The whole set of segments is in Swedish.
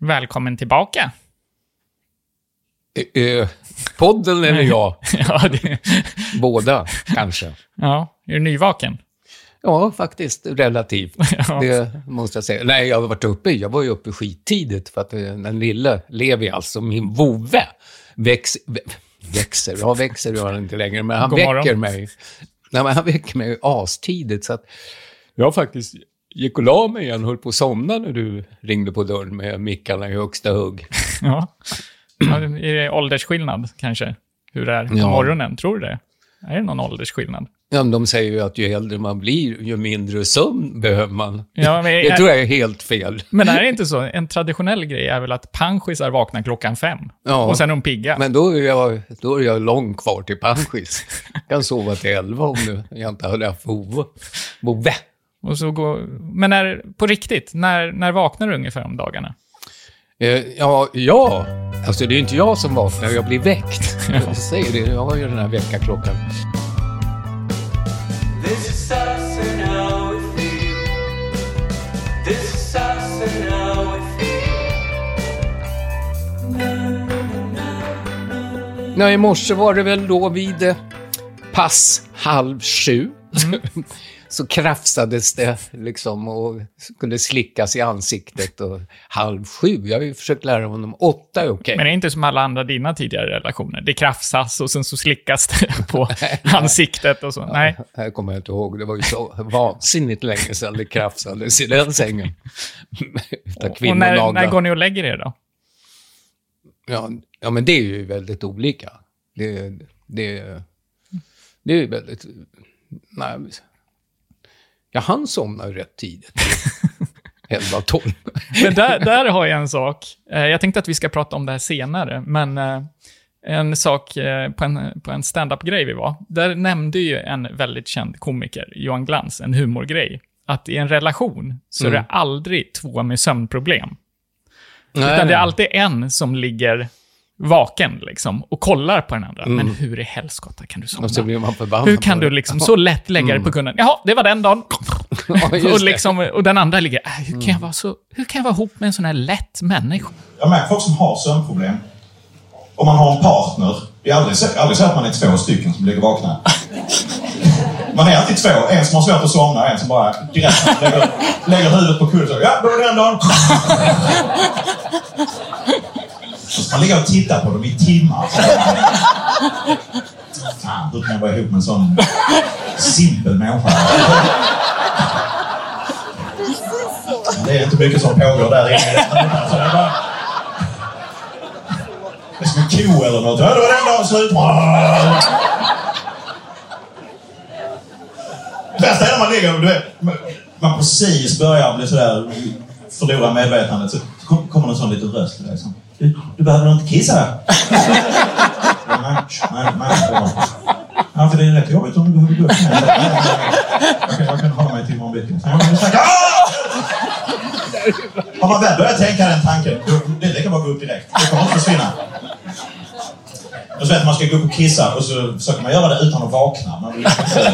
Välkommen tillbaka. Eh, eh, podden eller jag? ja, det, Båda, kanske. ja, är du nyvaken? Ja, faktiskt. Relativt. Ja. Det måste jag säga. Nej, jag har varit uppe. Jag var ju uppe skittidigt för att eh, den lille Levi, alltså min vovve, väx, vä- växer. Ja, växer gör han inte längre, men han God morgon. väcker mig. Nej, men han väcker mig astidigt. Så att jag faktiskt gick och la mig igen, höll på att somna när du ringde på dörren med mickarna i högsta hugg. Ja. Är det åldersskillnad kanske? Hur det är på Ja. morgonen? Tror du det? Är det någon åldersskillnad? Ja, men de säger ju att ju äldre man blir, ju mindre sömn behöver man. Ja, men, Det tror jag är helt fel. men är det inte så? En traditionell grej är väl att panschisar vaknar klockan fem. Ja. Och sen är de pigga. Men då är jag, då är jag långt kvar till panschis. Jag kan sova till elva om nu jag inte hade haft vovve. Och så går, men är, på riktigt, när, när vaknar du ungefär om dagarna? Eh, ja, ja. Alltså det är ju inte jag som vaknar, jag blir väckt. Jag säger det, jag har ju den här väckarklockan. Nej, i morse var det väl då vid eh, pass halv sju. Så krafsades det liksom och skulle slickas i ansiktet och halv sju. Jag har ju försökt lära honom åtta är okej. Men det är inte som alla andra dina tidigare relationer. Det krafsas och sen så slickas det på ansiktet och så. Nej. Det här kommer jag inte ihåg. Det var ju så vansinnigt länge sedan det krafsades i den sängen. Utav Och när, när går ni och lägger er då? Ja, ja, men det är ju väldigt olika. Det, det, det är ju väldigt... Nej, ja, han somnar ju rätt tidigt. 11-12. Men där, där har jag en sak. Eh, Jag tänkte att vi ska prata om det här senare, men eh, en sak eh, på en, på en stand-up-grej vi var, där nämnde ju en väldigt känd komiker, Johan Glans, en humorgrej, att i en relation så är det aldrig två med sömnproblem. Utan det är alltid en som ligger vaken liksom, och kollar på den andra. Men hur i helskotta kan du somna? Och så blir man förbannad. Hur kan du liksom så lätt lägga det på kunden? Jaha, det var den dagen. Ja, och, liksom, och den andra ligger, äh, hur, kan jag vara så, hur kan jag vara ihop med en sån här lätt människa? Jag märker folk som har sömnproblem. Om man har en partner, det är aldrig så, aldrig så att man är två stycken som ligger vakna. Man är alltid två. En som har svårt att somna och en som bara direkt lägger, lägger huvudet på kudden. Ja, då är det den dagen. Han ligger ligga och titta på dem i timmar. Fan, hur kan jag vara ihop med en sån simpel människa? Det är inte mycket som pågår där inne. Så det är bara- det är som en ko eller något. Ja, det var den dagen slut. Det värsta är när man ligger och du vet, man precis börjar bli sådär, förlora medvetandet. Kom- kommer en sån liten röst till dig som du, du behöver inte kissa. Nej, nej, nej. Ja, för det är rätt jobbigt om du behöver gå upp. Jag kan, jag kan hålla mig till imorgon bitti. Har man väl börjat tänka den tanken, det, det kan bara gå upp direkt. Det kommer inte försvinna. Och så vet man ska gå upp och kissa och så försöker man göra det utan att vakna. Man vill inte,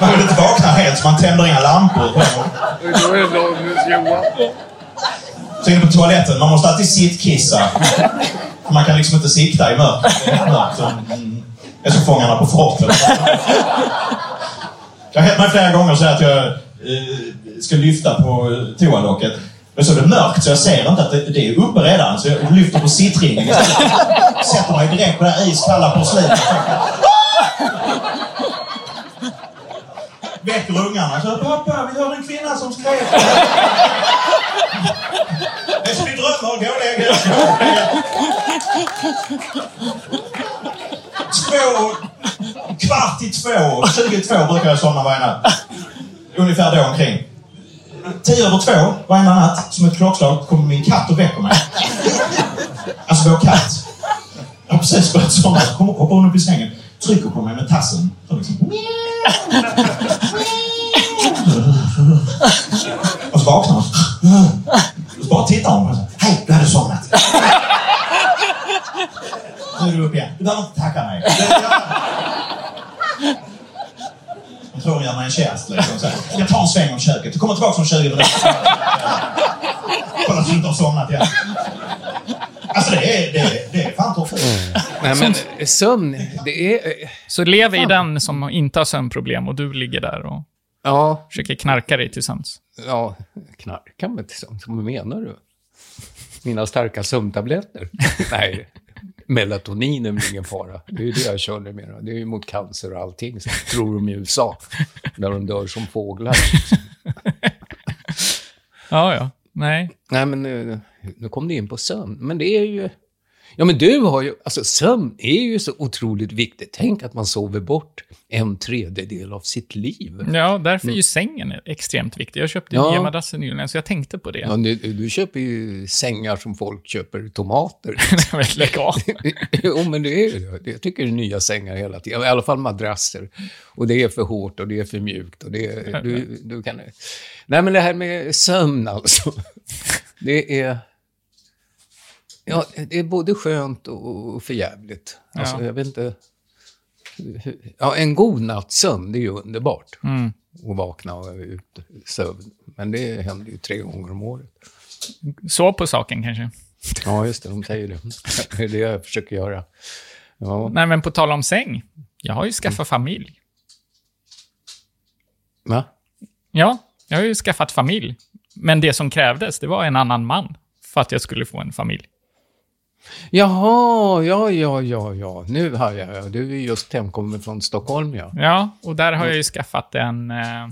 man vill inte vakna helt så man tänder inga lampor. Så inne på toaletten, man måste alltid sittkissa. Man kan liksom inte sikta i mörkret. Det är mörkt. Så, mm, som Fångarna på fortet. Jag har hänt mig flera gånger så att jag eh, ska lyfta på toalocket. Men så är det mörkt så jag ser inte att det, det är uppe redan. Så jag lyfter på sittringen istället. Sätter mig direkt på det här iskalla porslinet. Väcker ungarna. Så, Pappa, vi hörde en kvinna som skrek. Det är som i drömmar. Gå och lägg Två, kvart i två, 22 brukar jag somna varje natt. Ungefär då omkring. Tio över två varje natt, som ett klockslag, kommer min katt och väcker mig. Alltså vår katt. Jag har precis börjat somna, så kommer, hoppar hon upp i sängen, trycker på mig med tassen. Så liksom, så bara tittar hon på mig. Hej, du hade somnat. Nu är du upp igen. Du behöver inte tacka mig. Jag tror hon gör mig en tjänst. Liksom. Så jag tar en sväng om köket. Du kommer tillbaka om 20 minuter. Kolla att du inte har somnat igen. Alltså det är, det är, det är fan tortyr. Nej, men sömn, det är... Så lev i den som inte har sömnproblem och du ligger där och Ja, försöker knarka dig till sömns. Ja knarka mig till sömn. Vad menar du? Mina starka sömntabletter? Nej, melatonin är väl ingen fara. Det är ju det jag kör numera. Det är ju mot cancer och allting, så tror de i USA. Där de dör som fåglar. Ja, ja. Nej. Nej, men nu, nu kom du in på sömn. Men det är ju... Ja, men du har ju... Alltså, sömn är ju så otroligt viktigt. Tänk att man sover bort en tredjedel av sitt liv. Ja, därför är ju sängen extremt viktig. Jag köpte Ja. nya madrasser nyligen, så jag tänkte på det. Ja, du, du köper ju sängar som folk köper tomater. Lägg av. jo, men det är ju det. Jag tycker det är nya sängar hela tiden. I alla fall madrasser. Och det är för hårt och det är för mjukt. Och det är, du, du kan... Nej, men det här med sömn alltså. Det är... Ja, det är både skönt och förjävligt. Alltså, Ja. jag vet inte... Ja, en god natts sömn, det är ju underbart. Mm. Att vakna och ut sömn. Men det händer ju tre gånger om året. Så på saken kanske. Ja, just det. De säger det. Det är det jag försöker göra. Ja. Nej, men på tal om säng. Jag har ju skaffat familj. Va? Ja, jag har ju skaffat familj. Men det som krävdes, det var en annan man för att jag skulle få en familj. Jaha, ja, ja, ja, ja. Nu har jag. Du är just hemkommen från Stockholm, ja. Ja, och där har jag ju skaffat en... Eh,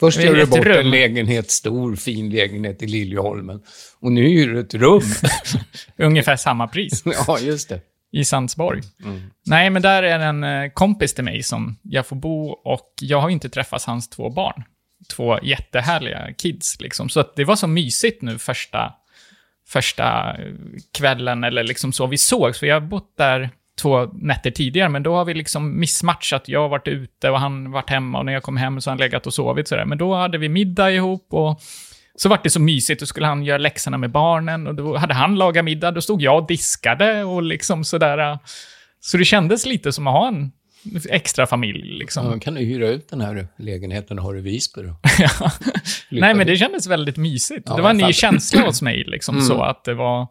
Först gör du bort rum. en lägenhet, stor fin lägenhet i Liljeholmen. Och nu hyr du ett rum. ungefär samma pris ja, just det. i Sandsborg. Nej, men där är en eh, kompis till mig som jag får bo och jag har inte träffat hans två barn. Två jättehärliga kids liksom. Så att det var så mysigt nu första, första kvällen eller liksom så vi sågs. För jag har bott där två nätter tidigare, men då har vi liksom missmatchat. Jag har varit ute och han varit hemma och när jag kom hem så har han legat och sovit sådär. Men då hade vi middag ihop och så vart det så mysigt, då skulle han göra läxorna med barnen och då hade han lagat middag, då stod jag och diskade och liksom sådär. Så det kändes lite som att ha en extra familj liksom. Ja, kan du hyra ut den här lägenheten och ha det i Visby då? Nej, men det kändes väldigt mysigt. Ja, det var en ny känsla hos mig, liksom Mm. så att det var...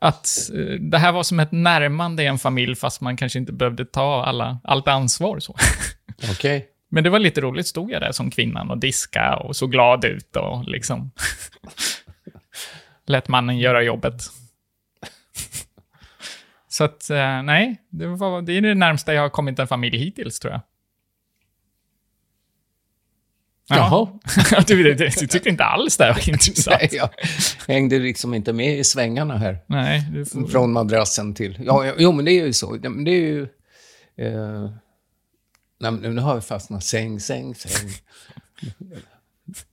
Att eh, det här var som ett närmande i en familj, fast man kanske inte behövde ta alla, allt ansvar. Så. Okej. Men det var lite roligt, stod jag där som kvinnan och diska och såg glad ut och liksom... Lät mannen göra jobbet. Så att, eh, nej, det, var, det är det närmsta jag har kommit en familj hittills, tror jag. Jaha. du, du, du, du tyckte inte alls det här var intressant. Nej, jag hängde liksom inte med i svängarna här. Nej, får... Från madrassen till... Ja, jo, men det är ju så. Det, men det är ju... Eh, nej, men nu har jag fastnat. Säng, säng, säng.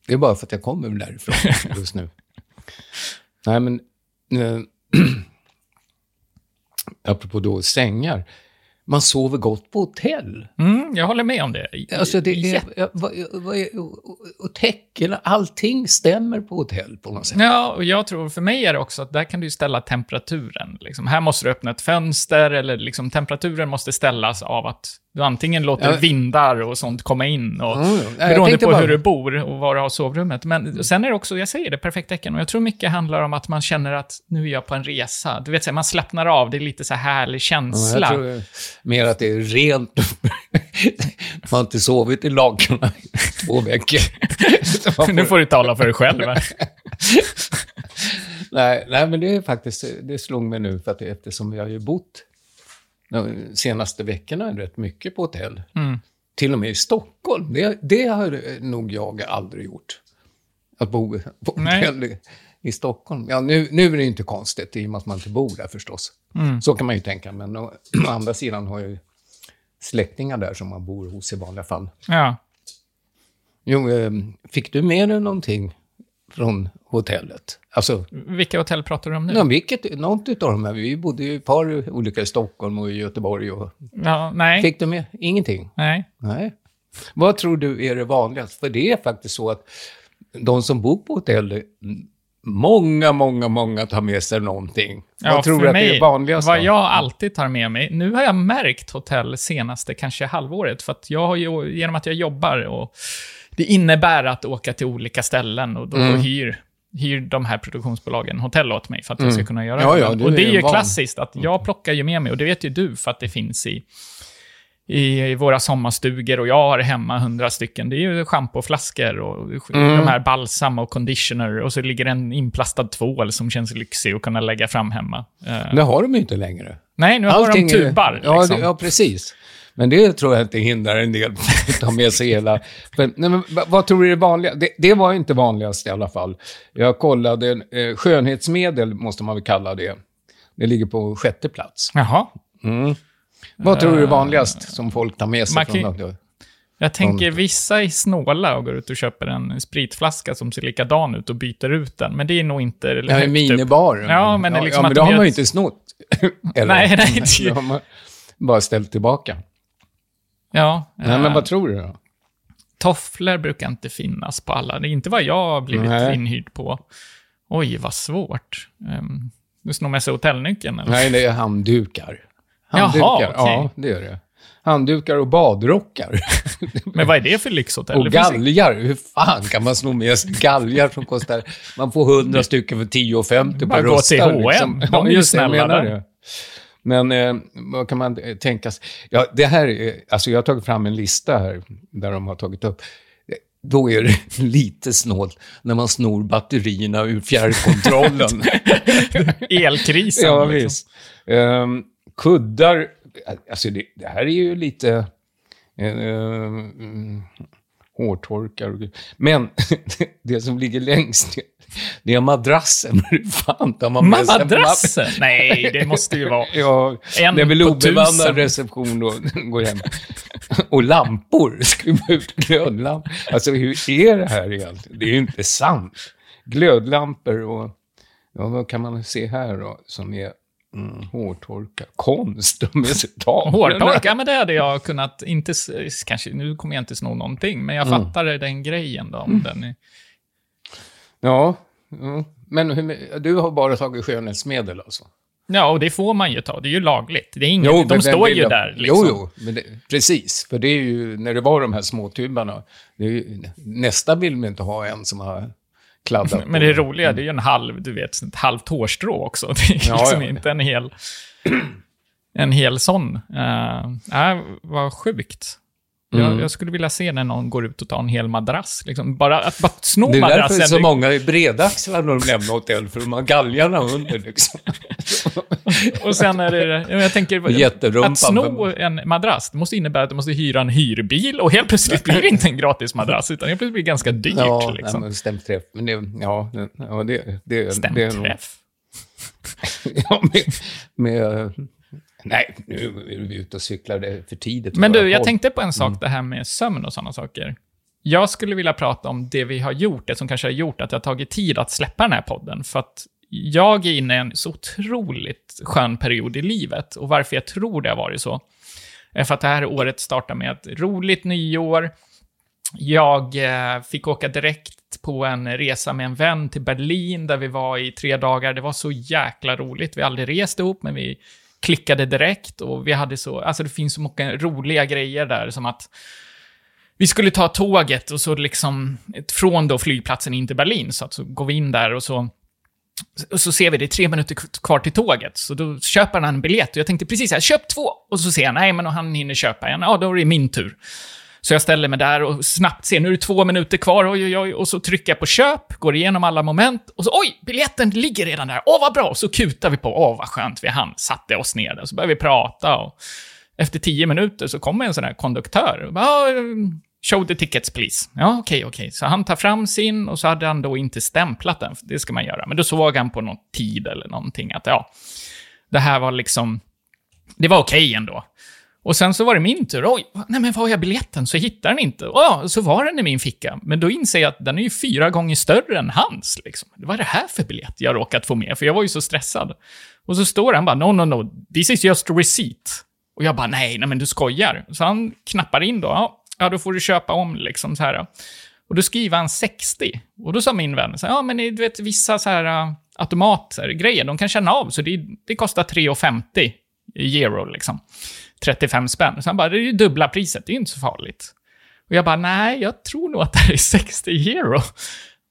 Det är bara för att jag kommer därifrån just nu. Nej, men... Eh, apropå då sängar. Man sover gott på hotell. Mm, jag håller med om det. Alltså det är... Ja, vad, vad är och, täcken, allting stämmer på hotell på något sätt. Ja, och jag tror för mig är det också att där kan du ställa temperaturen. Liksom. Här måste du öppna ett fönster, eller liksom, temperaturen måste ställas av att du antingen låter Ja. vindar och sånt komma in, och, Mm, ja. Jag beroende på bara- hur du bor och var du har sovrummet. Men sen är det också, jag säger det, perfekt. Och jag tror mycket handlar om att man känner att nu är jag på en resa. Du vet, så här, man slappnar av, det är lite så här härlig Ja, känsla. jag tror mer att det är rent. Man har inte sovit i lakan i två veckor. Man nu får du tala för dig själv. nej, nej, men det är faktiskt, det slog mig nu för att eftersom vi har ju bott de senaste veckorna rätt mycket på hotell. Mm. Till och med i Stockholm. Det, det har nog jag aldrig gjort. Att bo på Nej. hotell i, i Stockholm. Ja, nu, nu är det inte konstigt i och med att man inte bor där förstås. Mm. Så kan man ju tänka, men å, å andra sidan har jag ju släktingar där som man bor hos i vanliga fall. Ja. Jo, eh, fick du med dig någonting från hotellet? Alltså, Vilka hotell pratar du om nu? ja, vilket, något utav de här, vi bodde ju i ett par olika i Stockholm och i Göteborg. Och, Ja, nej. fick du med? Ingenting? Nej. Nej. Vad tror du är det vanligaste? För det är faktiskt så att de som bor på hotell, många, många, många tar med sig någonting. vad tror du att mig, det är vanligast? Vad jag alltid tar med mig, nu har jag märkt hotell senaste kanske halvåret, för att jag har ju, genom att jag jobbar och det innebär att åka till olika ställen och då Mm. hyr hyr de här produktionsbolagen hotell åt mig för att jag ska kunna göra Mm. Ja, det. ja, du och det är ju van. klassiskt att jag plockar ju med mig, och det vet ju du för att det finns i, i våra sommarstugor och jag har hemma hundra stycken. Det är ju schampoflaskor och Mm. de här balsam och conditioner och så ligger en inplastad tvål som känns lyxig att kunna lägga fram hemma. Eh, Det har de ju inte längre. nej, nu har de Allting är- tubar. Ja, liksom. det, ja, precis. Men det tror jag inte hindrar en del att ta med sig hela... För, nej, men, va- vad tror du är det vanliga? Det, det var inte vanligast i alla fall. Jag kollade, eh, skönhetsmedel måste man väl kalla det. Det ligger på sjätte plats. Jaha. Vad tror du är vanligast som folk tar med sig man från... kan- Jag tänker vissa är snåla och går ut och köper en spritflaska som ser likadan ut och byter ut den. Men det är nog inte Ja, en minibar. Ja, men är liksom ja, men de har man ju ett- inte snott. Eller? Nej, nej, det- Det har man bara ställt tillbaka. Ja. Nej, men eh, vad tror du då? Tofflor brukar inte finnas på alla. Det är inte vad jag har blivit Nej. inhyrd på. Oj, vad svårt. Um, du snor med sig hotellnyckeln eller? Nej, det är handdukar. Jaha, Handdukar, okej. ja, det är det. Handdukar och badrockar. Men vad är det för lyxhotell? Och galgar. Hur fan kan man sno med sig galgar som kostar... Man får 100 stycken för 10,50 på Bara gå till. H&M. Liksom. De är ju just Men eh, vad kan man eh, tänka sig? Ja, det här är... Alltså jag har tagit fram en lista här där de har tagit upp. Då är det lite snålt när man snor batterierna ur fjärrkontrollen. Elkrisen. Ja, liksom. visst. Ehm, kuddar, alltså det, det här är ju lite... Uh, hårtorkar och Men det som ligger längst det är madrassen. Hur fan tar man med Madrassen? Nej, det måste ju vara... Ja, En det är väl obemannad reception då, går hem. Och lampor, skruva ut glödlampor. Alltså hur är det här egentligen? Det är ju inte sant. Glödlampor och, ja vad kan man se här då, som är mm, hårtorkar. Konst, de är så tavlorna. Hårtorka, men det hade jag kunnat, inte, kanske, nu kommer jag inte sno någonting, men jag Mm. fattar den grejen då. Om den är, Ja, ja. men hur, du har bara tagit skönhetsmedel alltså? ja, och det får man ju ta, det är ju lagligt. Det är inget, Jo, de står ju jag- där liksom. Jo, jo, men det, precis. För det är ju, när det var de här småtubarna, är ju, nästa vill man inte ha en som har kladdat Men det roliga, det är ju en halv, du vet, ett halvt hårstrå också. Det är Ja, liksom ja. inte en hel, en hel sån. Uh, äh, vad sjukt. Mm. Jag, jag skulle vilja se när någon går ut och tar en hel madrass. Liksom. Bara att bara sno Det är därför madrassen. så många är bredaxlar när de lämnar hotell, för de har galgarna under liksom. Och sen är det, jag tänker, att sno en madrass, det måste innebära att du måste hyra en hyrbil och helt plötsligt blir det inte en gratis madrass, utan helt plötsligt blir det ganska dyrt. Ja, liksom. nej, stämträff. Men det, ja, ja, det, det, det är nog... Stämträff. Ja, med, med, nej, nu är vi ute och cyklar, det är för tidigt. Men du, jag tänkte på en sak, Mm. det här med sömn och sådana saker. Jag skulle vilja prata om det vi har gjort, det som kanske har gjort att det har tagit tid att släppa den här podden. För att jag är inne i en så otroligt skön period i livet. Och varför jag tror det har varit så, är för att det här året startar med ett roligt nyår. Jag eh, fick åka direkt på en resa med en vän till Berlin, där vi var i tre dagar. Det var så jäkla roligt. Vi har aldrig rest ihop, men vi klickade direkt och vi hade så, alltså det finns så många roliga grejer där, som att vi skulle ta tåget och så liksom, från då flygplatsen in till Berlin, så att så går vi in där och så och så ser vi det är tre minuter kvar till tåget, så då köper han en biljett. Och jag tänkte precis här, köp två! Och så ser han, nej men han hinner köpa en. Ja, då är det min tur. Så jag ställer mig där och snabbt ser, nu är det två minuter kvar, oj, oj, oj, och så trycker jag på köp, går igenom alla moment, och så oj, biljetten ligger redan där, åh vad bra, och så kutar vi på, åh vad skönt vi hann, satte oss ner där, så började vi prata och efter tio minuter så kommer en sån här konduktör och bara, ah, show the tickets please. Ja, okej, okej. Så han tar fram sin och så hade han då inte stämplat den, för det ska man göra. Men då såg han på någon tid eller någonting att ja, det här var liksom, det var okej ändå. Och sen så var det min tur. Oj, nej men var har jag biljetten? Så jag hittar den inte. Och så var den i min ficka. Men då inser jag att den är ju fyra gånger större än hans. Liksom. Vad är det här för biljett jag råkat få med? För jag var ju så stressad. Och så står han bara, no, no, no, this is just a receipt. Och jag bara, nej, nej men du skojar. Så han knappar in då, ja, då får du köpa om liksom så här. Och då skriver han 60. Och då sa min vän, så här, ja men du vet vissa så här äh, automater, grejer, de kan känna av, så det, det kostar 3,50 euro liksom. 35 spänn. Så han bara, det är ju dubbla priset, det är ju inte så farligt. Och jag bara, nej, jag tror nog att det här är 60 euro.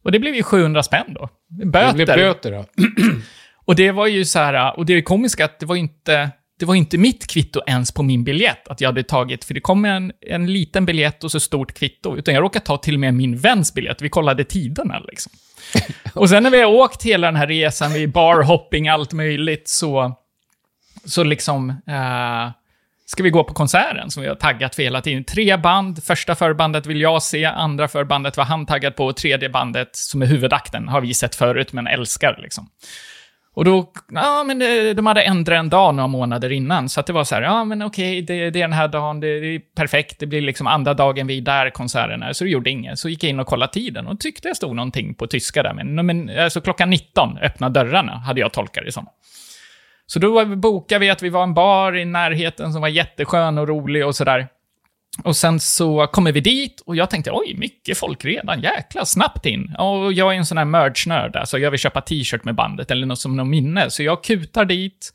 Och det blev ju 700 spänn då. Det böter. blev böter då. Och det var ju så här, och det är komiska att det var inte, det var inte mitt kvitto ens på min biljett, att jag hade tagit, för det kom en, en liten biljett och så stort kvitto, utan jag råkade ta till och med min väns biljett, vi kollade tiderna liksom. Och sen när vi har åkt hela den här resan, vi barhopping, allt möjligt, så, så liksom, eh, ska vi gå på konserten som vi har taggat för hela tiden. Tre band, första förbandet vill jag se, andra förbandet var han taggad på, och tredje bandet, som är huvudakten, har vi sett förut, men älskar liksom. Och då, ja men det, de hade ändrat en dag några månader innan, så att det var så här, ja men okej, det, det är den här dagen, det, det är perfekt, det blir liksom andra dagen vi är där konserten är, så det gjorde inget. Så gick jag in och kollade tiden och tyckte jag stod någonting på tyska där, men, men alltså klockan 19 öppna dörrarna, hade jag tolkat det som. Så då bokade vi att vi var en bar i närheten som var jätteskön och rolig och sådär. Och sen så kommer vi dit och jag tänkte oj, mycket folk redan, jäkla snabbt in. Och jag är en sån här merch-nörd, alltså jag vill köpa t-shirt med bandet eller något som något minne. Så jag kutar dit,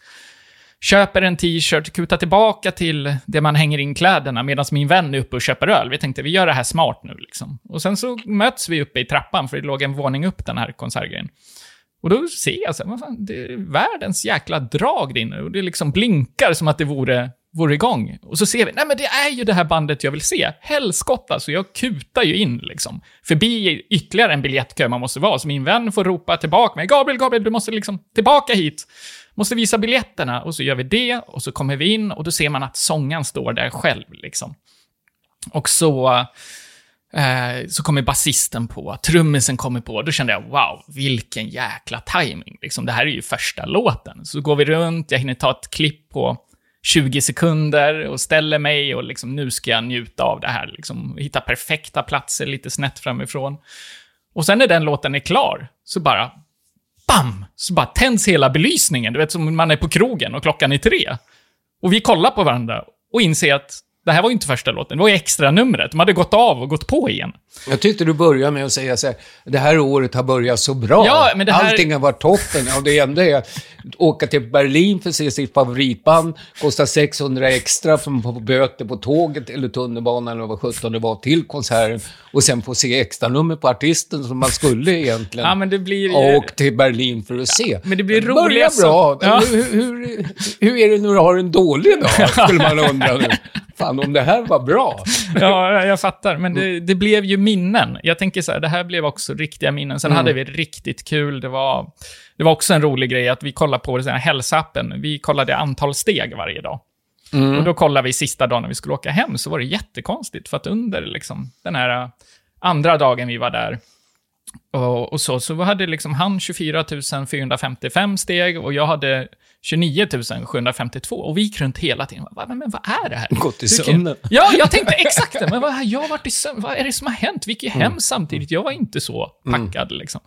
köper en t-shirt, kutar tillbaka till det man hänger in kläderna medan min vän är uppe och köper öl. Vi tänkte vi gör det här smart nu liksom. Och sen så möts vi uppe i trappan, för det låg en våning upp den här konsertgrejen. Och då ser jag så här, vad fan, det är världens jäkla drag där inne. Och det liksom blinkar som att det vore, vore igång. Och så ser vi, nej men det är ju det här bandet jag vill se. Helskotta, så jag kutar ju in liksom. Förbi ytterligare en biljettkö man måste vara. Så min vän får ropa tillbaka mig, Gabriel, Gabriel, du måste liksom tillbaka hit. Måste visa biljetterna. Och så gör vi det, och så kommer vi in, och då ser man att sångaren står där själv liksom. Och så... Eh, så kommer basisten på, trummisen kommer på, då kände jag wow, vilken jäkla timing. Liksom, det här är ju första låten. Så går vi runt, jag hinner ta ett klipp på 20 sekunder och ställer mig och liksom, nu ska jag njuta av det här. Liksom, hitta perfekta platser lite snett framifrån. Och sen när den låten är klar, så bara BAM! Så bara tänds hela belysningen. Du vet, som man är på krogen och klockan är tre. Och vi kollar på varandra och inser att det här var ju inte första låten, det var ju extra numret. De hade gått av och gått på igen. Jag tyckte du började med att säga så här, det här året har börjat så bra. Ja, men det här- Allting har varit toppen. Och det enda är att åka till Berlin för att se sitt favoritband, kostar 600 extra för på böter på tåget eller tunnelbanan eller vad sjutton det var till konserten och sen få se extra nummer på artisten som man skulle egentligen. Ja, men det blir ju... Och till Berlin för att se. men det blir börjar roliga bra. Ja. Hur, hur, hur är det när du har en dålig dag? Skulle man undra nu. Fan, om det här var bra. Ja, jag fattar. Men det, det blev ju minnen. Jag tänker så här, det här blev också riktiga minnen. Sen hade vi riktigt kul. Det var, det var också en rolig grej att vi kollade på hälsoappen. Vi kollade antal steg varje dag. Och då kollade vi sista dagen när vi skulle åka hem, så var det jättekonstigt. För att under liksom, den här uh, andra dagen vi var där, och, och så, så hade liksom han 24 455 steg och jag hade 29 752. Och vi gick runt hela tiden. Va, men, men vad är det här? Gått i sömnen. Ja, jag tänkte exakt det. Men vad, jag har varit i sömn. Vad är det som har hänt? Vi gick ju hem Mm. samtidigt. Jag var inte så packad liksom.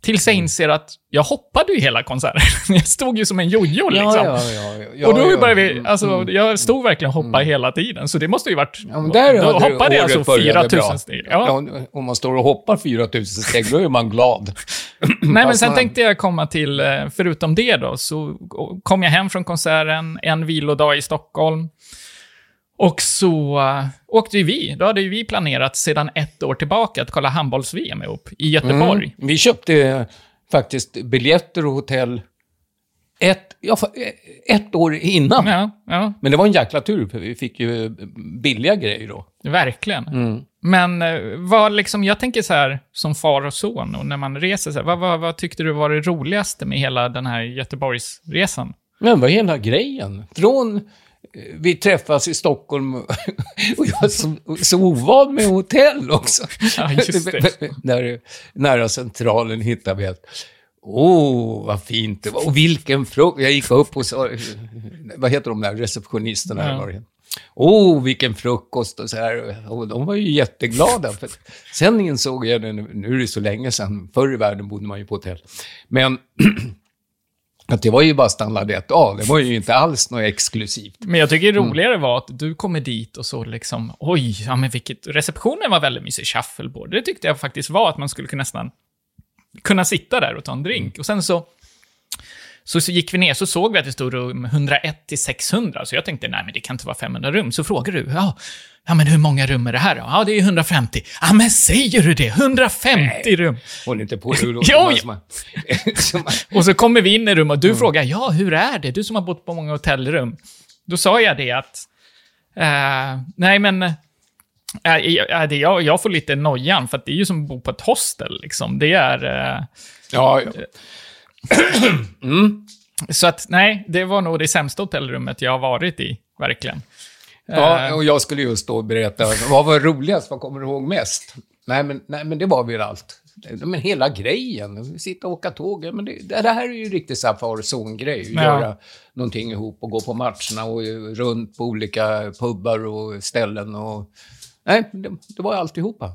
Tills jag inser att jag hoppade ju hela konserten. Jag stod ju som en jojo liksom. Ja, ja, ja, och då ja. Mm. började vi, alltså, jag stod verkligen och hoppade hela tiden, så det måste ju varit... Ja, där då hoppade jag alltså började 4000 bra. steg. Ja. Ja, om man står och hoppar 4000 steg, då är man glad. Nej, men sen tänkte jag komma till, eh, förutom det då, så kom jag hem från konserten, en vilodag i Stockholm. Och så uh, åkte ju vi, då hade ju vi planerat sedan ett år tillbaka att kolla handbolls-VM ihop i Göteborg. Mm. Vi köpte eh, faktiskt biljetter och hotell ett, ja, eh, ett år innan. Ja, ja, Men det var en jäkla tur, för vi fick ju eh, billiga grejer då. verkligen. Mm. Men eh, vad liksom, jag tänker så här, som far och son, och när man reser så här, vad, vad, vad tyckte du var det roligaste med hela den här Göteborgsresan? Men vad är hela grejen? Från eh, vi träffas i Stockholm och jag är så, så ovan med hotell också. Ja, just det. Där, nära centralen hittar vi ett. Åh, oh, vad fint det var. Och vilken frukt. Jag gick upp och sa, vad heter de där receptionisterna? Det heter? Åh, oh, vilken frukost och så här. Och de var ju jätteglada. För sen insåg jag, nu är det så länge sedan, förr i världen bodde man ju på hotell. Men att det var ju bara standard 1A, det var ju inte alls något exklusivt. Men jag tycker det Mm. roligare var att du kommer dit och så liksom, oj, ja men vilket... Receptionen var väldigt mysig, shuffleboard. Det tyckte jag faktiskt var att man skulle nästan kunna sitta där och ta en drink. Mm. Och sen så, Så, så gick vi ner så såg vi att det stod rum 101 till 600, så jag tänkte, nej men det kan inte vara 500 rum. Så frågade du, ja, ja men hur många rum är det här då? Ja, det är 150. Ja, men säger du det? 150 rum! Håll inte på. Du Ja, Och så kommer vi in i rum och du frågar, ja, hur är det? Du som har bott på många hotellrum. Då sa jag det att, eh, nej men, eh, jag, det, jag, får lite nojan, för det är ju som att bo på ett hostel, liksom. Det är... Eh, Ja, ja. Så att, nej, det var nog det sämsta hotellrummet jag har varit i, verkligen. ja, och jag skulle just då berätta, vad var roligast? Vad kommer du ihåg mest? Nej, men, nej, men det var väl allt. Men hela grejen, sitta och åka tåg, ja, men det, det här är ju riktigt Safari-zon-grej. Ja. Göra någonting ihop och gå på matcherna och runt på olika pubbar och ställen. Och, nej, det, det var alltihopa.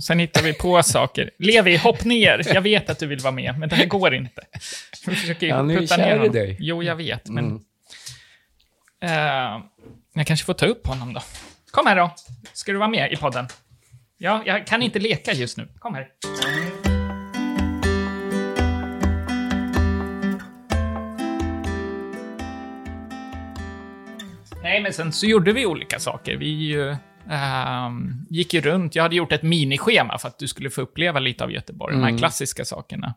Sen hittar vi på saker. Levi, hopp ner. Jag vet att du vill vara med, men det här går inte. Vi försöker Han är ju kär ner i dig. Jo, jag vet, men... Eh, jag kanske får ta upp honom då. Kom här då. Ska du vara med i podden? Ja, jag kan inte leka just nu. Kom här. Nej, men sen så gjorde vi olika saker. Vi eh, ehm, gick ju runt. Jag hade gjort ett minischema för att du skulle få uppleva lite av Göteborg, de här klassiska sakerna.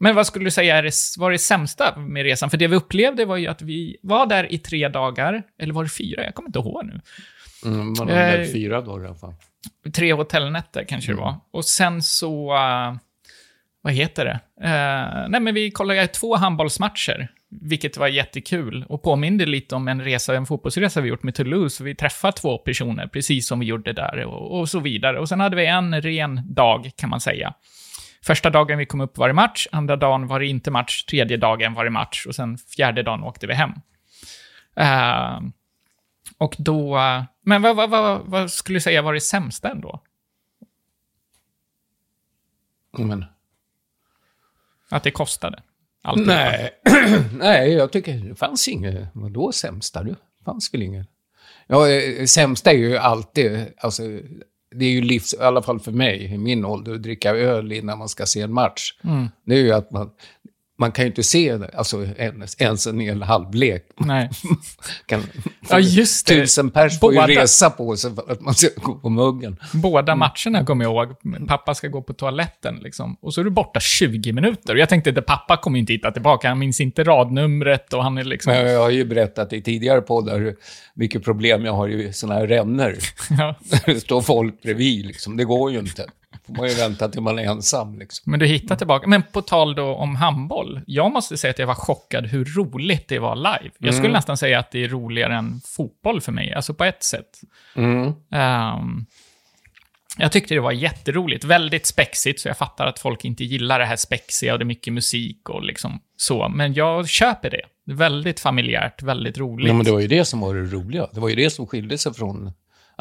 Men vad skulle du säga är det, var det sämsta med resan? För det vi upplevde var ju att vi var där i tre dagar, eller var det fyra? Jag kommer inte ihåg nu. Mm, var Eh, väl fyra dagar i alla fall. Tre hotellnätter kanske det var. Och sen så... eh, vad heter det? Eh, nej, men vi kollade två handbollsmatcher, vilket var jättekul. Och påminde lite om en resa, en fotbollsresa vi gjort med Toulouse. Vi träffade två personer, precis som vi gjorde där, och, och så vidare. Och sen hade vi en ren dag, kan man säga. Första dagen vi kom upp var det match, andra dagen var det inte match, tredje dagen var det match och sen fjärde dagen åkte vi hem. Eh, och då... Men vad, vad, vad, vad skulle du säga var det sämsta ändå? Men, Att det kostade? Allt nej, nej, jag tycker det fanns inget. Vadå sämsta? Det fanns väl inget. Ja, eh, sämsta är ju alltid, alltså, det är ju livs, i alla fall för mig, i min ålder, att dricka öl innan man ska se en match. Mm. Det är ju att man, man kan ju inte se alltså, ens, en hel halvlek. Nej. Kan, Ja, just det. Tusen pers får ju resa på sig för att man ska gå på muggen. Båda matcherna kommer jag ihåg. Pappa ska gå på toaletten liksom. Och så är du borta 20 minuter. Och jag tänkte att pappa kommer inte hitta tillbaka. Han minns inte radnumret och han är liksom... Men jag har ju berättat i tidigare poddar hur mycket problem jag har i sådana här rännor. Ja. Det står folk bredvid, liksom. det går ju inte. Får man ju vänta till man är ensam. Liksom. Men du hittar tillbaka. Men på tal då om handboll. Jag måste säga att jag var chockad hur roligt det var live. Jag skulle nästan säga att det är roligare än fotboll för mig. Alltså på ett sätt. Ehm, jag tyckte det var jätteroligt. Väldigt spexigt, så jag fattar att folk inte gillar det här spexiga och det är mycket musik och liksom så. Men jag köper det. Väldigt familjärt, väldigt roligt. Ja, men det var ju det som var det roliga. Det var ju det som skilde sig från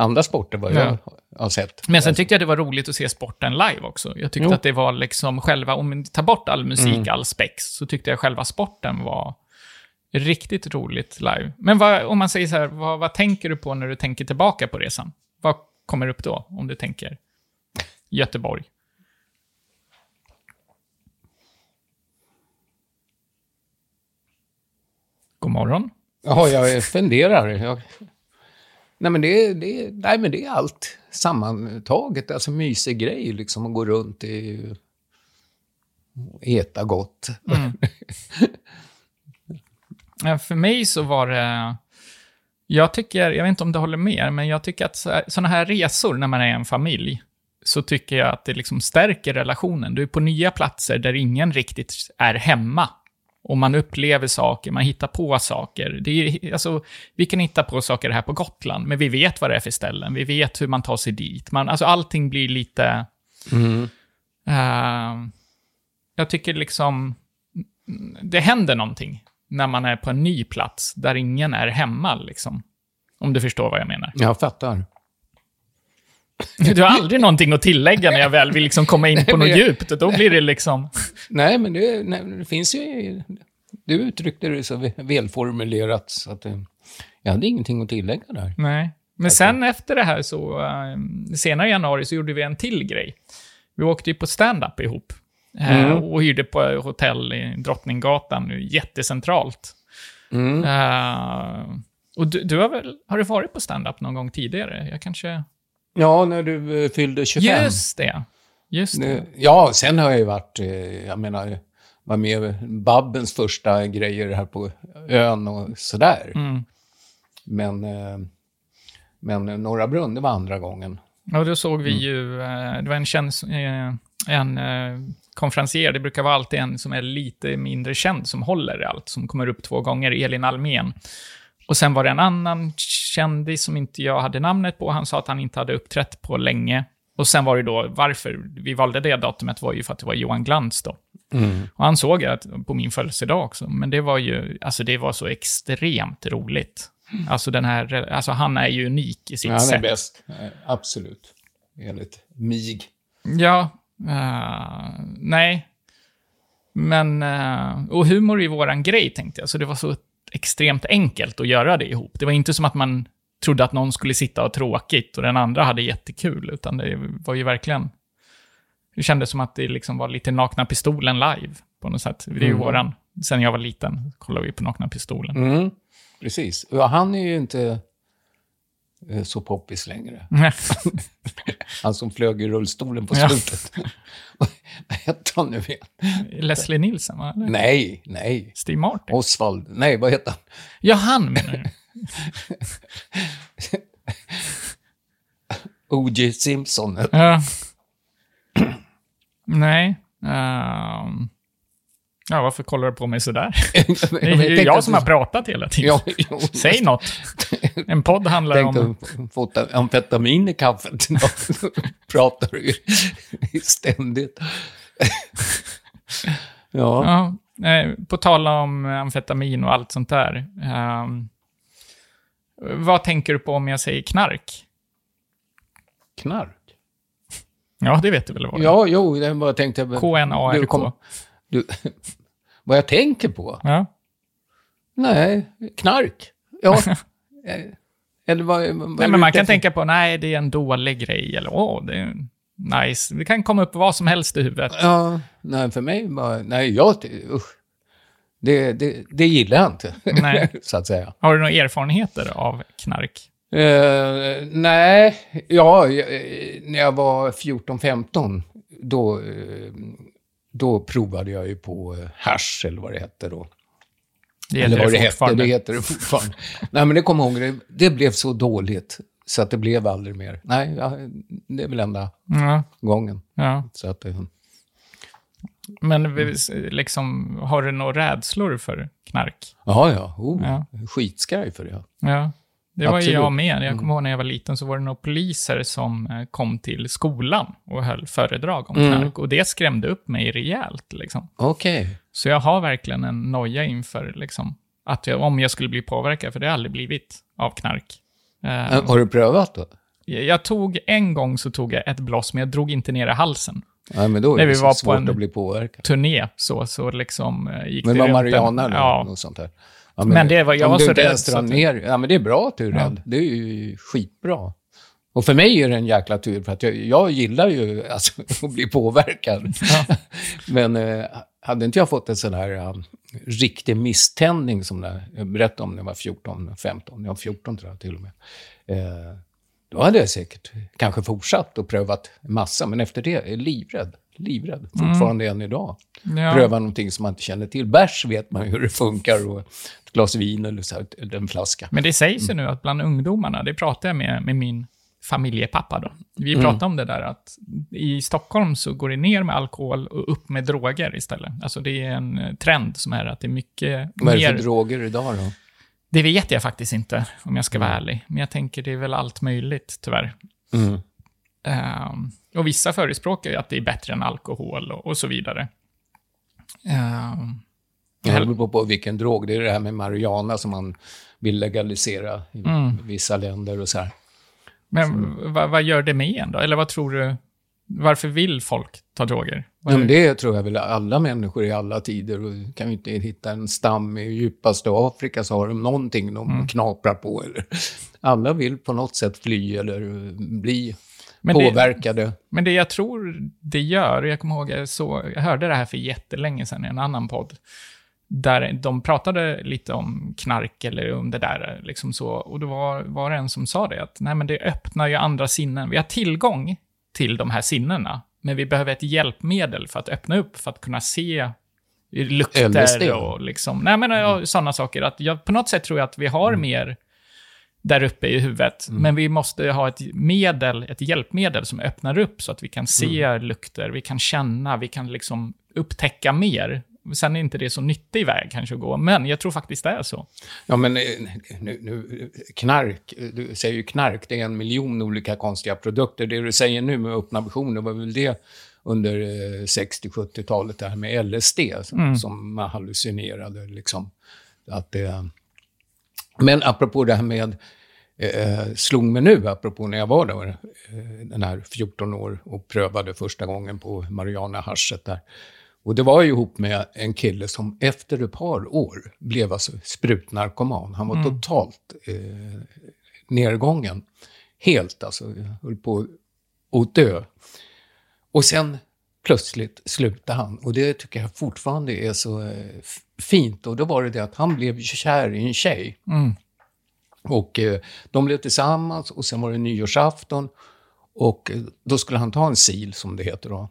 andra sporter, vad jag har sett. Men sen tyckte jag det var roligt att se sporten live också. Jag tyckte Jo. att det var liksom själva, om man tar bort all musik, all spex, så tyckte jag själva sporten var riktigt roligt live. Men vad, om man säger så här, vad, vad tänker du på när du tänker tillbaka på resan? Vad kommer upp då, om du tänker Göteborg? God morgon. Ja, jag funderar. Jag... Nej, men det, är- det, nej, men det är allt sammantaget. Alltså mysig grej, liksom att gå runt i... Äta gott. Ja, För mig så var det... Jag tycker, jag vet inte om du håller med, men jag tycker att sådana här resor när man är en familj, så tycker jag att det liksom stärker relationen. Du är på nya platser där ingen riktigt är hemma. Och man upplever saker, man hittar på saker. Det är, alltså, vi kan hitta på saker här på Gotland, men vi vet vad det är för ställen. Vi vet hur man tar sig dit. Man, alltså, allting blir lite... eh, jag tycker liksom... Det händer någonting när man är på en ny plats där ingen är hemma, liksom. Om du förstår vad jag menar. Jag fattar. Du har aldrig någonting att tillägga när jag väl vill liksom komma in på något djupt. Då blir det liksom... Nej, men det, nej, det finns ju... Du uttryckte det så välformulerat, så att... eh, Jag hade ingenting att tillägga där. Nej. Men sen efter det här så, eh, senare i januari så gjorde vi en till grej. Vi åkte ju på stand-up ihop. Eh, Mm. Och hyrde på hotell i Drottninggatan, nu jättecentralt. Mm. Eh, och du, du har väl, har du varit på stand-up någon gång tidigare? Jag kanske... Ja, när du eh, fyllde 25. Just det. Just det. Ja, sen har jag ju varit, eh, jag menar, var med i Babbens första grejer här på ön och sådär. Mm. Men, eh, men Norra Brunn, det var andra gången. Och då såg Mm. vi ju, eh, det var en eh, en konferencier, det brukar vara alltid en som är lite mindre känd som håller allt, som kommer upp två gånger, Elin Almen. Och sen var det en annan kändis som inte jag hade namnet på, han sa att han inte hade uppträtt på länge. Och sen var det då, varför vi valde det datumet var ju för att det var Johan Glans då. Och han såg att på min födelsedag också, men det var ju, alltså det var så extremt roligt. Alltså den här, alltså han är ju unik i sitt Ja, han är sätt. bäst, Eh, absolut. Enligt mig. Ja, eh, nej. Men, eh, och humor är ju våran grej tänkte jag, så det var så extremt enkelt att göra det ihop. Det var inte som att man trodde att någon skulle sitta och tråkigt och den andra hade jättekul, utan det var ju verkligen... Det kändes som att det liksom var lite Nakna Pistolen live, på något sätt. Det är ju våran... Sen jag var liten kollade vi på Nakna Pistolen. Mm, precis. Och han är ju inte så poppis längre. Han som flög i rullstolen på slutet. Vad hette han nu igen? Leslie Nielsen, va? Eller? Nej, nej. Steve Martin? Osvald. Nej, vad heter han? Ja, han menar du? O.J. Simpson. Ja. Nej. ehm. Ja, varför kollar du på mig sådär? Det är ju jag som har pratat hela tiden. Ja, Säg något. En podd handlar tänkte om... fått amfetamin i kaffet. Pratar du ju ständigt. ja. Ja, eh, på tal om amfetamin och allt sånt där. ehm, vad tänker du på om jag säger knark? knark. Ja, det vet du väl vad det är? Ja, jo, det var tänkte jag... KNARK. Du kom- Du, vad jag tänker på? Ja. Nej, knark. Ja. Eh, Eller vad, vad Nej, men man kan tänka på, nej, det är en dålig grej, eller åh, det är nice. Det kan komma upp vad som helst i huvudet. Ja, nej, för mig bara... Nej, jag... Usch. Det, det, det gillar jag inte, Nej. så att säga. Har du några erfarenheter av knark? Eh, nej, ja, eh, när jag var 14-15, då, eh, då provade jag ju på eh, hasch, eller vad det hette då. Det eller heter vad det det hette, det heter det fortfarande. nej, men det kommer jag ihåg, det, det blev så dåligt, så att det blev aldrig mer. Nej, ja, det är väl enda Ja, gången. ja. Så att, eh, Men liksom, har du några rädslor för knark? ja, ja, oh, Ja. skitskraj för det. Ja. Det var Absolut. Mm. jag med. Jag kommer ihåg när jag var liten så var det några poliser som eh, kom till skolan och höll föredrag om Mm. knark. Och det skrämde upp mig rejält. Liksom. Okej. Så jag har verkligen en noja inför liksom, att jag, om jag skulle bli påverkad, för det har aldrig blivit av knark. Eh, Har du prövat då? jag tog, en gång så tog jag ett bloss, men jag drog inte ner i halsen. Nej, men då är När vi var på en- att bli påverkad. Turné, så, så liksom eh, gick Men det var runt en- Mariana eller Ja, något sånt där? Ja, Men det var- jag var så rädd så att- ner, ja, men det är bra att du är Ja. rädd. Det är ju skitbra. Och för mig är det en jäkla tur, för att jag, jag gillar ju alltså, att bli påverkad. men eh, hade inte jag fått en sån här um, riktig misständning som jag berättade om när jag var 14, 15, ja 14 tror jag till och med. Eh, då hade jag säkert kanske fortsatt och prövat massa, men efter det är jag livrädd. Livrädd, fortfarande än idag. Ja. Pröva någonting som man inte känner till. Bärs vet man hur det funkar och ett glas vin eller, så här, en flaska. Men det sägs ju nu att bland ungdomarna, det pratar jag med, med min familjepappa då. Vi Mm. pratar om det där att i Stockholm så går det ner med alkohol och upp med droger istället. Alltså det är en eh, trend som är att det är mycket Vad är det för mer... droger idag då? Det vet jag faktiskt inte, om jag ska vara ärlig. Men jag tänker det är väl allt möjligt, tyvärr. Mm. Ehm, och vissa förespråkar ju att det är bättre än alkohol och, och så vidare. Ehm, Det beror på, på vilken drog. Det är det här med marijuana som man vill legalisera i Mm. vissa länder och så här. men vad, vad gör det med en då? Eller vad tror du? Varför vill folk ta droger? Ja, men det tror jag väl alla människor i alla tider. Och kan ju inte hitta en stam i djupaste Afrika så har de någonting de Mm. knaprar på. Eller. Alla vill på något sätt fly eller bli Men det- påverkade. Men det jag tror det gör, jag kommer ihåg, jag, så, jag hörde det här för jättelänge sedan i en annan podd, där de pratade lite om knark eller om det där, liksom så, och då var, var det en som sa det, att nej men det öppnar ju andra sinnen. Vi har tillgång till de här sinnena, men vi behöver ett hjälpmedel för att öppna upp, för att kunna se lukter LSD. och liksom, nej men ja, sådana saker. Att jag, på något sätt tror jag att vi har mer där uppe i huvudet. Men vi måste ha ett medel, ett hjälpmedel som öppnar upp så att vi kan se lukter, vi kan känna, vi kan liksom upptäcka mer. Sen är inte det så nyttig väg kanske att gå, men jag tror faktiskt det är så. Ja, men eh, nu, nu, knark, du säger ju knark, det är en miljon olika konstiga produkter. Det du säger nu med öppna visioner var väl det under eh, 60-70-talet, det här med LSD, som, som man hallucinerade. Liksom. Att det, men apropå det här med, eh, slog mig nu, apropå när jag var där, eh, den här 14 år och prövade första gången på Mariana-haschet där. Och det var ju ihop med en kille som efter ett par år blev alltså sprutnarkoman. Han var totalt eh, nedgången. Helt alltså, höll på att dö. Och sen plötsligt slutade han. Och det tycker jag fortfarande är så eh, fint. Och då var det det att han blev kär i en tjej. Och eh, de blev tillsammans och sen var det nyårsafton. Och eh, då skulle han ta en sil, som det heter då.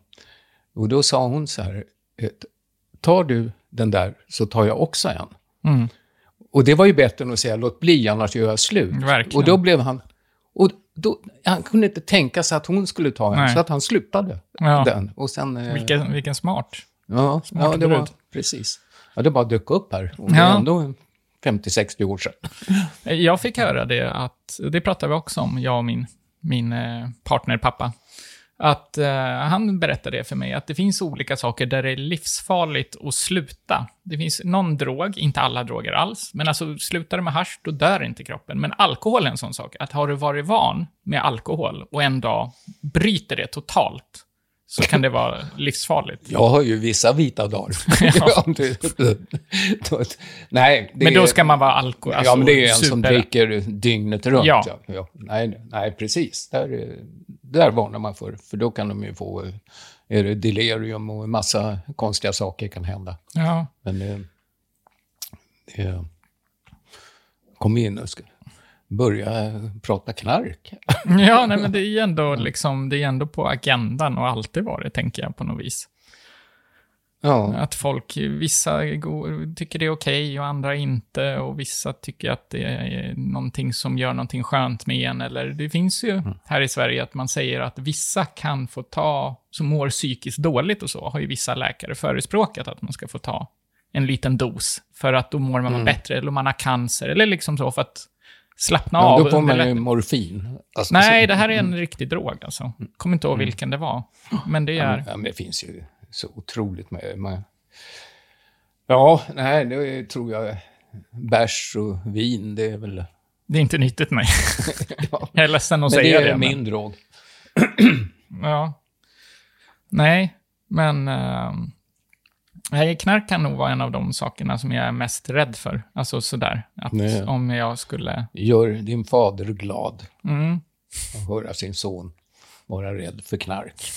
Och då sa hon så här, tar du den där så tar jag också en. Mm. Och det var ju bättre än att säga, låt bli, annars gör jag slut. Verkligen. Och då blev han... Och då, han kunde inte tänka sig att hon skulle ta en, Nej. så att han slutade Ja. den. Och sen... eh, Vilken, vilken smart. Ja, Smart ja det var brud. precis. Ja, det bara dök upp här. Och det Ja. ändå 50-60 år sedan. Jag fick höra det att, det pratade vi också om, jag och min, min eh, partner pappa. Att eh, han berättade det för mig, att det finns olika saker där det är livsfarligt att sluta. Det finns någon drog, inte alla droger alls, men alltså slutar du med hasch, då dör inte kroppen. Men alkohol är en sån sak, att har du varit van med alkohol och en dag bryter det totalt, så kan det vara livsfarligt. Jag har ju vissa vita dagar. Ja. Det- nej, det Men då är- ska man vara alkohol, alltså ja, men det är en som super- dricker dygnet runt. Ja. Ja. Nej, nej, precis. Där, är- där varnar man för. För då kan de ju få eh, är det delirium och en massa konstiga saker kan hända. Ja. Men eh, det... Kom in och ska börja prata knark. Ja, nej, men det är ändå, liksom, det är ändå på agendan och alltid varit, tänker jag på något vis. Ja, Att folk, vissa går, tycker det är okej och andra inte och vissa tycker att det är någonting som gör någonting skönt med en. Eller det finns ju här i Sverige att man säger att vissa kan få ta, som mår psykiskt dåligt och så, har ju vissa läkare förespråkat att man ska få ta en liten dos för att då mår man bättre eller om man har cancer eller liksom så för att slappna ja av. då får man ju morfin. Alltså, Nej, det här är en riktig drog alltså. Kommer inte ihåg vilken det var. Men det är... men, ja, men det finns ju så otroligt med... med ja, nej, det tror jag... Bärs och vin, det är väl... Det är inte nyttigt, nej. Ja. Jag är ledsen att Men det säga är det. men- min drog. Ja. Nej, men... nej, knark kan nog vara en av de sakerna som jag är mest rädd för. Alltså sådär. Att Nej. om jag skulle... Gör din fader glad Mm. att höra sin son vara rädd för knark.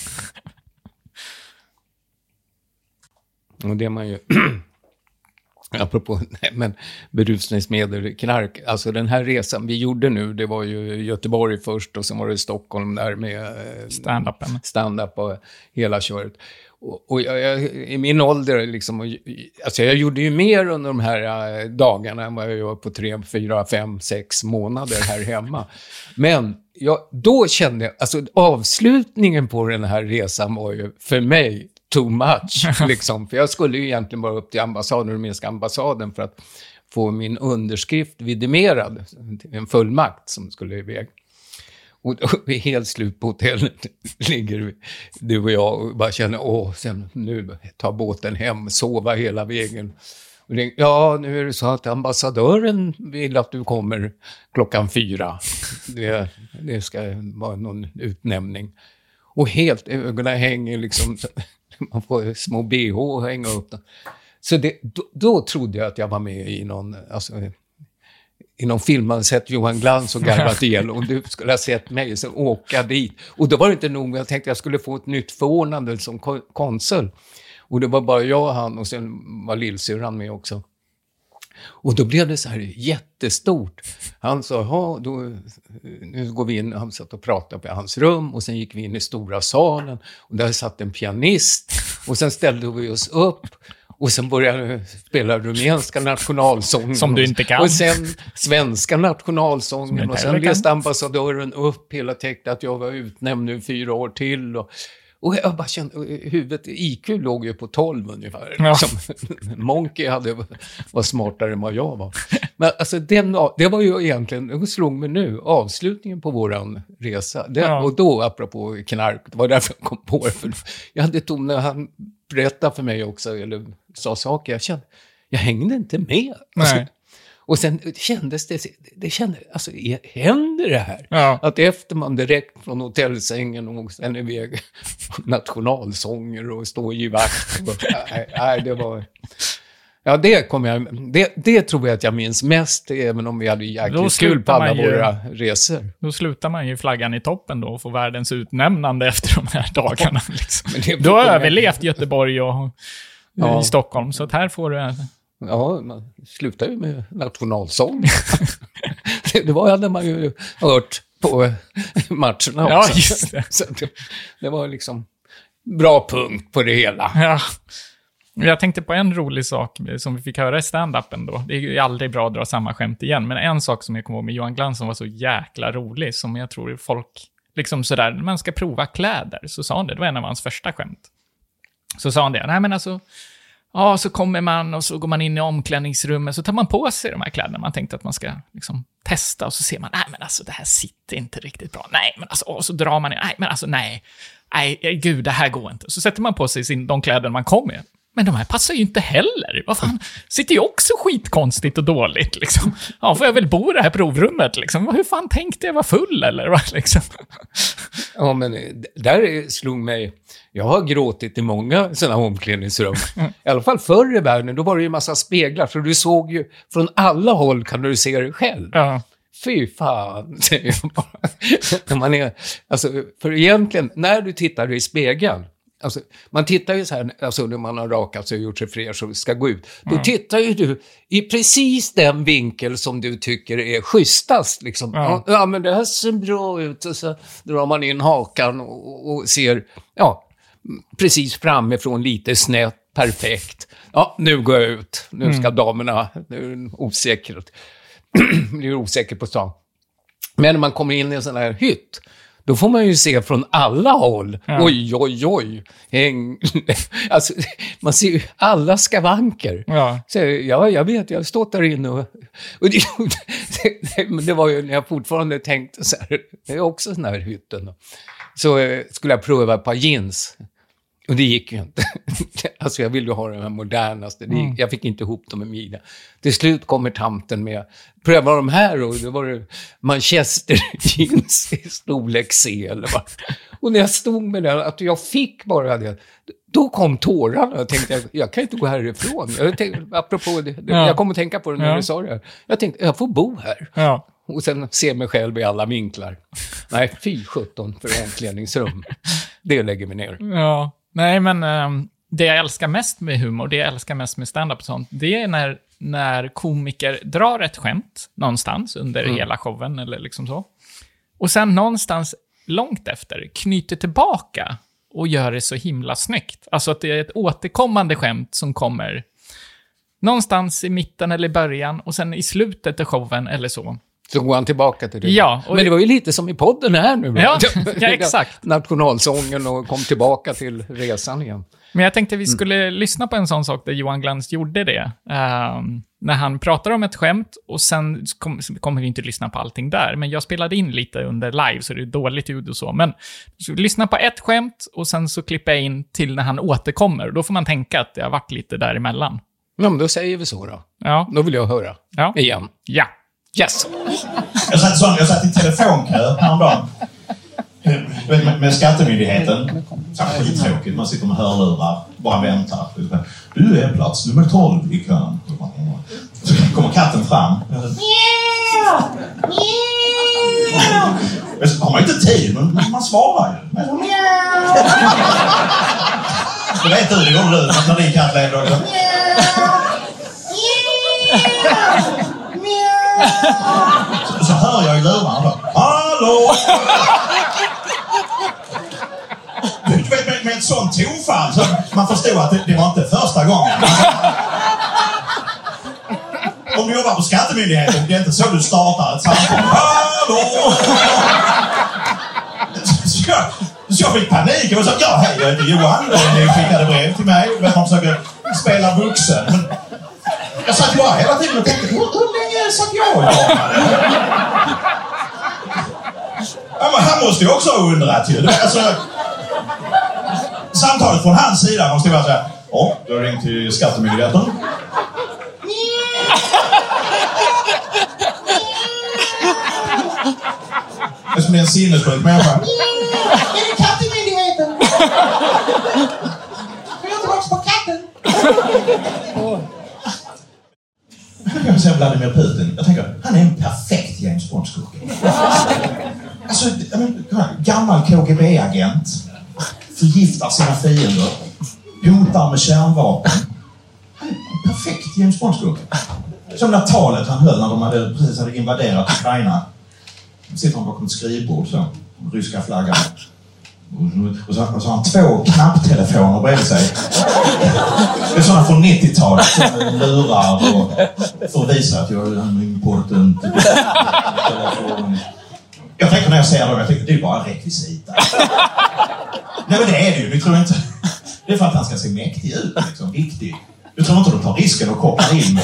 Och det är man ju... Apropå nej, men berusningsmedel, knark. Alltså den här resan vi gjorde nu, det var ju Göteborg först och sen var det Stockholm där med eh, Stand-upen. stand-up och hela köret. Och, och jag, jag, i min ålder, liksom, och, alltså jag gjorde ju mer under de här eh, dagarna än vad jag gör på tre, fyra, fem, sex månader här hemma. Men jag, då kände jag, alltså avslutningen på den här resan var ju för mig too much. liksom. För jag skulle ju egentligen bara upp till ambassaden, rumänska ambassaden, för att få min underskrift vidimerad, en fullmakt som skulle iväg. Och då är vi helt slut på hotellet, ligger vi, du och jag och bara känner, åh, sen nu ta båten hem, sova hela vägen. Och det, ja, nu är det så att ambassadören vill att du kommer klockan fyra. Det, det ska vara någon utnämning. Och helt, ögonen hänger liksom, man får små bh hänga upp dem. Så det, då, då trodde jag att jag var med i någon, alltså, i någon film man sett Johan Glans och garvat ihjäl och du skulle ha sett mig så åka dit. Och då var det inte nog, jag tänkte jag skulle få ett nytt förordnande som ko- konsul. Och det var bara jag och han och sen var lillsyrran med också. Och då blev det så här jättestort. Han sa, "Ja, då, nu går vi in, han satt och pratade på hans rum och sen gick vi in i stora salen och där satt en pianist och sen ställde vi oss upp och sen började vi spela rumänska nationalsången. Som du inte kan. Och sen svenska nationalsången och sen läste ambassadören upp hela texten att jag var utnämnd nu fyra år till. Och, och jag bara kände, huvudet, IQ låg ju på 12 ungefär. Ja. Liksom. Monkey hade, var smartare än vad jag var. Men alltså den, det var ju egentligen, det slog mig nu, avslutningen på våran resa. Det, Ja. Och då, apropå knark, det var därför jag kom på det. För jag hade tom när han berättade för mig också, eller sa saker, jag kände, jag hängde inte med. Alltså, och sen kändes det, det kände, alltså händer det här? Ja. Att efter man direkt från hotellsängen och sen iväg nationalsånger och stå i vakt. Och, nej, nej, det var... Ja, det kommer jag... Det, det tror jag att jag minns mest, även om vi hade jäkligt kul på alla ju- våra resor. Då slutar man ju flaggan i toppen då och får världens utnämnande efter de här dagarna. Liksom. Du har överlevt Göteborg och Ja. i Stockholm, så att här får du... Ja, man slutar ju med nationalsång. det, det var hade man ju hört på matcherna Ja, också. just det. Så det, det var liksom bra punkt på det hela. Ja. Jag tänkte på en rolig sak som vi fick höra i stand-upen då. Det är ju aldrig bra att dra samma skämt igen, men en sak som jag kommer ihåg med Johan Glans som var så jäkla rolig, som jag tror folk, liksom sådär, när man ska prova kläder, så sa han det, det var en av hans första skämt. Så sa han det, nej men alltså, ja, så kommer man och så går man in i omklädningsrummet, så tar man på sig de här kläderna. Man tänkte att man ska liksom testa och så ser man, nej men alltså det här sitter inte riktigt bra. Nej, men alltså, och så drar man in, nej men alltså nej. Nej, gud, det här går inte. Så sätter man på sig sin, de kläder man kom med. Men de här passar ju inte heller. Vad fan, sitter ju också skitkonstigt och dåligt liksom. Ja, får jag väl bo i det här provrummet liksom. Hur fan tänkte jag? Var full eller? vad, Liksom. Ja, men eh, där slog mig... Jag har gråtit i många sådana omklädningsrum. I alla fall förr i världen, då var det ju massa speglar, så du såg ju från alla håll kan du se dig själv. Ja. Fy fan, säger jag bara. Man är, alltså, för egentligen, när du tittar i spegeln, alltså, man tittar ju så här, alltså när man har rakat sig och gjort sig fräsch och ska gå ut, då tittar ju du i precis den vinkel som du tycker är schysstast. Liksom. Ja. Ja. ja, men det här ser bra ut. Och så drar man in hakan och, och ser, ja, precis framifrån, lite snett, perfekt. Ja, nu går jag ut. Nu ska damerna, nu är det osäkert blir osäker på stan. Men när man kommer in i en sån här hytt, då får man ju se från alla håll. Ja. Oj, oj, oj. Häng. Alltså, man ser ju alla skavanker. Ja. Så, ja, jag vet, jag har stått där inne och... och det, det, det var ju när jag fortfarande tänkte så här, det är också sån här hytten. Så eh, skulle jag pröva ett par jeans. Och det gick ju inte. Alltså jag ville ju ha de här modernaste. Gick, Jag fick inte ihop dem med mina. Till slut kommer tanten med, pröva de här och då var det Manchester jeans i storlek C eller vad. Och när jag stod med det, att jag fick bara det, då kom tårarna. Jag tänkte, jag, jag kan inte gå härifrån. Jag tänkte, apropå det Ja. jag kom att tänka på det när Ja. du sa det. här. Jag tänkte, jag får bo här. Ja. Och sen se mig själv i alla vinklar. Nej, fy sjutton för omklädningsrum. Det lägger vi ner. Ja, nej men ehm, det jag älskar mest med humor, det jag älskar mest med stand-up och sånt, det är när, när komiker drar ett skämt någonstans under hela showen eller liksom så. Och sen någonstans långt efter knyter tillbaka och gör det så himla snyggt. Alltså att det är ett återkommande skämt som kommer någonstans i mitten eller i början och sen i slutet av showen eller så. Så går han tillbaka till det. Ja, Men det var ju lite som i podden här nu. Ja, ja, exakt. Nationalsången och kom tillbaka till resan igen. Men jag tänkte vi skulle lyssna på en sån sak där Johan Glans gjorde det. Ehm, när han pratar om ett skämt och sen kom, kommer vi inte lyssna på allting där, men jag spelade in lite under live så det är dåligt ljud och så. Men så lyssna på ett skämt och sen så klipper jag in till när han återkommer. Då får man tänka att det har varit lite däremellan. Ja, men då säger vi så då. Ja. Då vill jag höra. Ja. Igen. Ja. Yes! Jag satt, sån, jag satt i telefonkö häromdagen. Med, med Skattemyndigheten. Så Skittråkigt. Man sitter med hörlurar, bara väntar. Du är plats nummer 12 i kön. Så kommer katten fram. Men så har man inte tid, men man svarar ju. Men "Mjau." Det vet du, det gjorde du när din katt levde också. Så, så hör jag i lurarna då. Hallå! Du vet, med, med ett sånt tonfall så man förstod att det, det var inte första gången. Om du jobbar på Skattemyndigheten, det är inte så du startar ett samtal. Hallå! Så jag, så jag fick panik. Jag sa ja, hej, jag heter Johan. Ni skickade brev till mig. Men man försöker spela vuxen. Men jag satt ju bara hela tiden och tänkte, hur, hur länge satt jag och? Ja, men han måste ju också ha undrat ju. Alltså, samtalet från hans sida måste ju vara såhär. Ja, du har ringt till Skattemyndigheten. Det är som en sinnessjuk människa. Är det kattemyndigheten? Ska jag tillbaka på katten? Jag Vladimir Putin. Jag tänker, han är en perfekt James Bond-skurk. Alltså, gammal KGB-agent. Förgiftar sina fiender. Hotar med kärnvapen. Han är en perfekt James Bond-skurk. Som det där talet han höll när de hade, precis hade invaderat Ukraina. Då sitter han bakom ett skrivbord så. Ryska flaggan. Och så, och så har han två knapptelefoner bredvid sig. Det är sådana från 90-talet. som Lurar och för att visa att jag är en important telefon. Jag tänker när jag ser dem, jag tänker det är bara rekvisita. Nej men det är det ju. Ni tror inte... Det är för att han ska se mäktig ut, liksom. Viktig. Du tror inte de tar risken och kopplar in...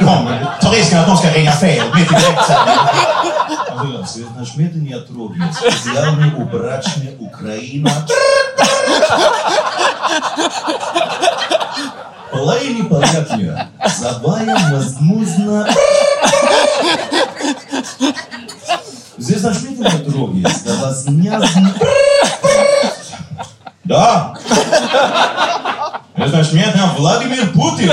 De tar risken att de ska ringa fel mitt i direktsändningen. Здесь наш мед не śmietnie trudny, specjalny ubraczny Ukraina. Полей непонятнее. Забая возможно. Здесь наш мед не есть. Да вознязно. Да. Здесь наш митинг Владимир Путин.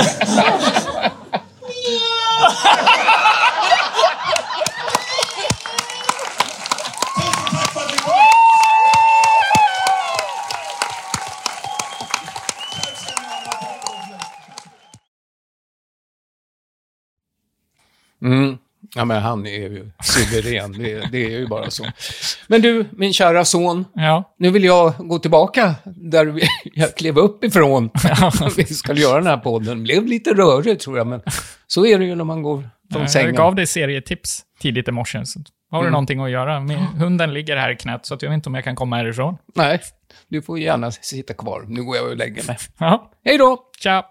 Han är ju suverän. Det, det är ju bara så. Men du, min kära son. Ja. Nu vill jag gå tillbaka där vi- jag klev upp ifrån. vi skulle göra den här podden. Det blev lite rörigt tror jag, men så är det ju när man går från Jag sängen. gav dig serietips tidigt i morse. Så har du Mm. någonting att göra? Min, hunden ligger här i knät, så att jag vet inte om jag kan komma härifrån. Nej, du får gärna sitta kvar. Nu går jag och lägger mig. Ja, Hej då! tja!